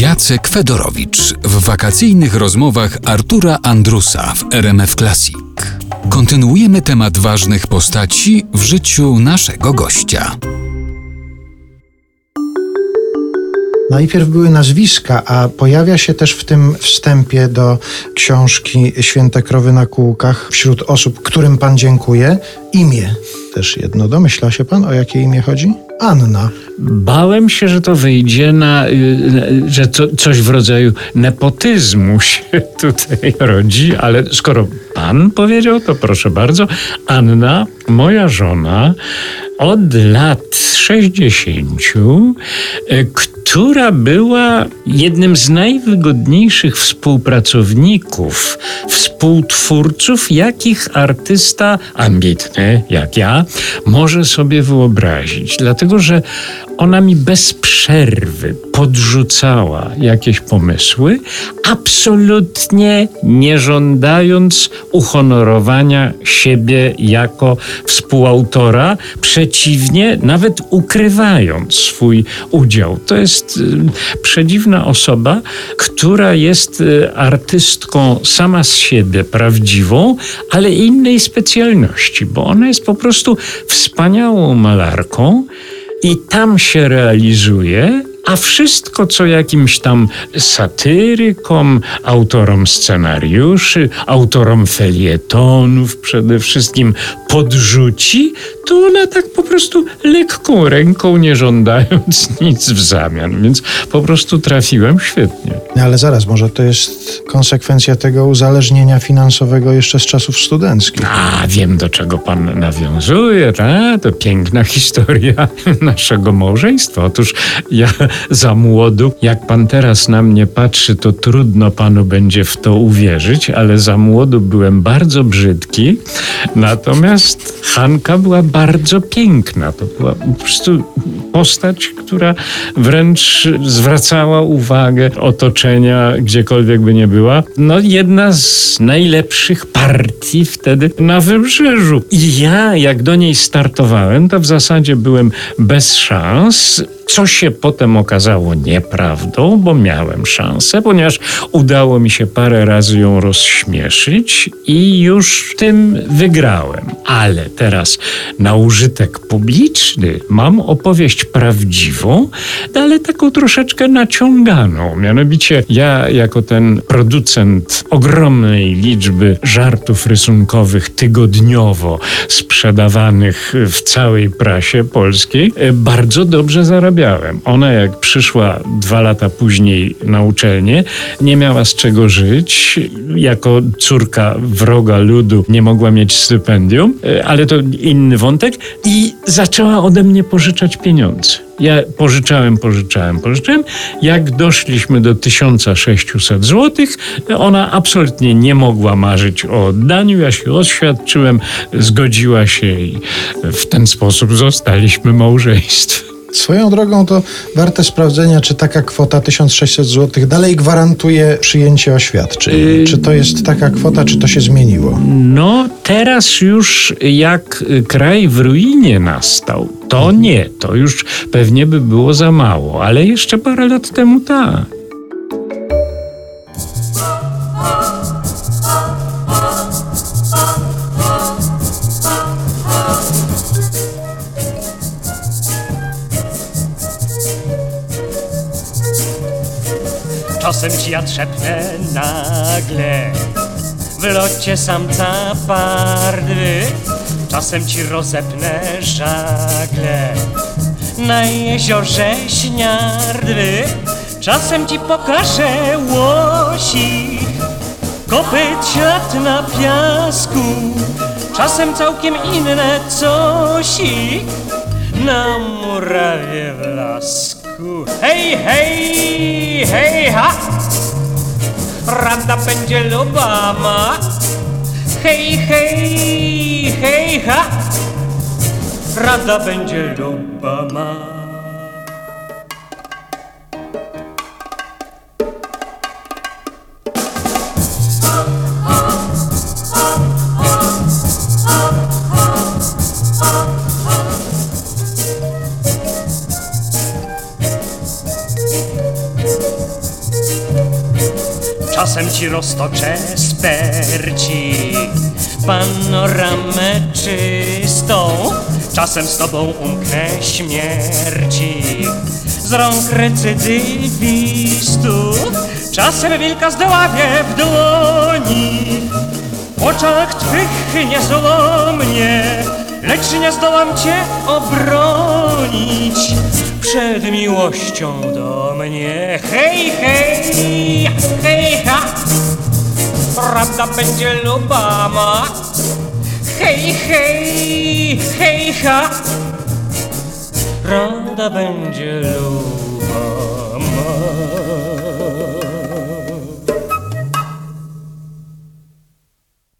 Jacek Fedorowicz w wakacyjnych rozmowach Artura Andrusa w RMF Classic. Kontynuujemy temat ważnych postaci w życiu naszego gościa. Najpierw były nazwiska, a pojawia się też w tym wstępie do książki Święte Krowy na Kółkach wśród osób, którym Pan dziękuję, imię. Też jedno. Domyśla się Pan, o jakie imię chodzi? Anna. Bałem się, że to wyjdzie na, y, że to, coś w rodzaju nepotyzmu się tutaj rodzi, ale skoro pan powiedział, to proszę bardzo. Anna, moja żona, od lat 60, y, która była jednym z najwygodniejszych współpracowników, współtwórców, jakich artysta ambitny, jak ja, może sobie wyobrazić. Dlatego, że ona mi bez przerwy podrzucała jakieś pomysły, absolutnie nie żądając uhonorowania siebie jako współautora, przeciwnie, nawet ukrywając swój udział. To jest y, przedziwna osoba, która jest y, artystką sama z siebie, prawdziwą, ale innej specjalności, bo ona jest po prostu wspaniałą malarką i tam się realizuje, a wszystko, co jakimś tam satyrykom, autorom scenariuszy, autorom felietonów przede wszystkim podrzuci, to ona tak po prostu lekką ręką, nie żądając nic w zamian. Więc po prostu trafiłem świetnie. No ale zaraz, może to jest konsekwencja tego uzależnienia finansowego jeszcze z czasów studenckich. A, wiem do czego pan nawiązuje, tak? To piękna historia naszego małżeństwa. Otóż ja za młodu, jak pan teraz na mnie patrzy, to trudno panu będzie w to uwierzyć, ale za młodu byłem bardzo brzydki, natomiast Hanka była bardzo piękna. To była po prostu postać, która wręcz zwracała uwagę otoczenia, gdziekolwiek by nie była. No jedna z najlepszych partii wtedy na Wybrzeżu. I ja, jak do niej startowałem, to w zasadzie byłem bez szans co się potem okazało nieprawdą, bo miałem szansę, ponieważ udało mi się parę razy ją rozśmieszyć i już tym wygrałem. Ale teraz na użytek publiczny mam opowieść prawdziwą, ale taką troszeczkę naciąganą. Mianowicie ja, jako ten producent ogromnej liczby żartów rysunkowych tygodniowo sprzedawanych w całej prasie polskiej, bardzo dobrze zarabiałem zarabiałem. Ona, jak przyszła dwa lata później na uczelnię, nie miała z czego żyć. Jako córka wroga ludu nie mogła mieć stypendium, e, ale to inny wątek. I zaczęła ode mnie pożyczać pieniądze. Ja pożyczałem, pożyczałem, pożyczałem. Jak doszliśmy do 1600 zł, ona absolutnie nie mogła marzyć o oddaniu. Ja się oświadczyłem, zgodziła się i w ten sposób zostaliśmy małżeństwem. Swoją drogą to warte sprawdzenia, czy taka kwota 1600 zł dalej gwarantuje przyjęcie oświadczeń. Yy... Czy to jest taka kwota, czy to się zmieniło? No, teraz już jak kraj w ruinie nastał, to nie, to już pewnie by było za mało, ale jeszcze parę lat temu tak. Czasem ci ja trzepnę nagle. W locie samca pardwy Czasem ci rozepnę żagle. Na jeziorze śniardwy Czasem ci pokażę łosi. Kopyt ślad na piasku Czasem całkiem inne cosi. Na murawie w lasku Hej, hej, hej, ha! Rada będzie lubama. Hej, hej, hej, ha! Rada będzie lubama. Czasem ci roztoczę sperci panoramę czystą. Czasem z tobą umknę śmierci z rąk recydywistów. Czasem wilka zdoławię w dłoni. W oczach twych nie mnie, lecz nie zdołam cię obronić przed miłością do mnie. Hej, hej, hej, ha! Prawda będzie lubama. Hej, hej, hej, ha! Prawda będzie lubama.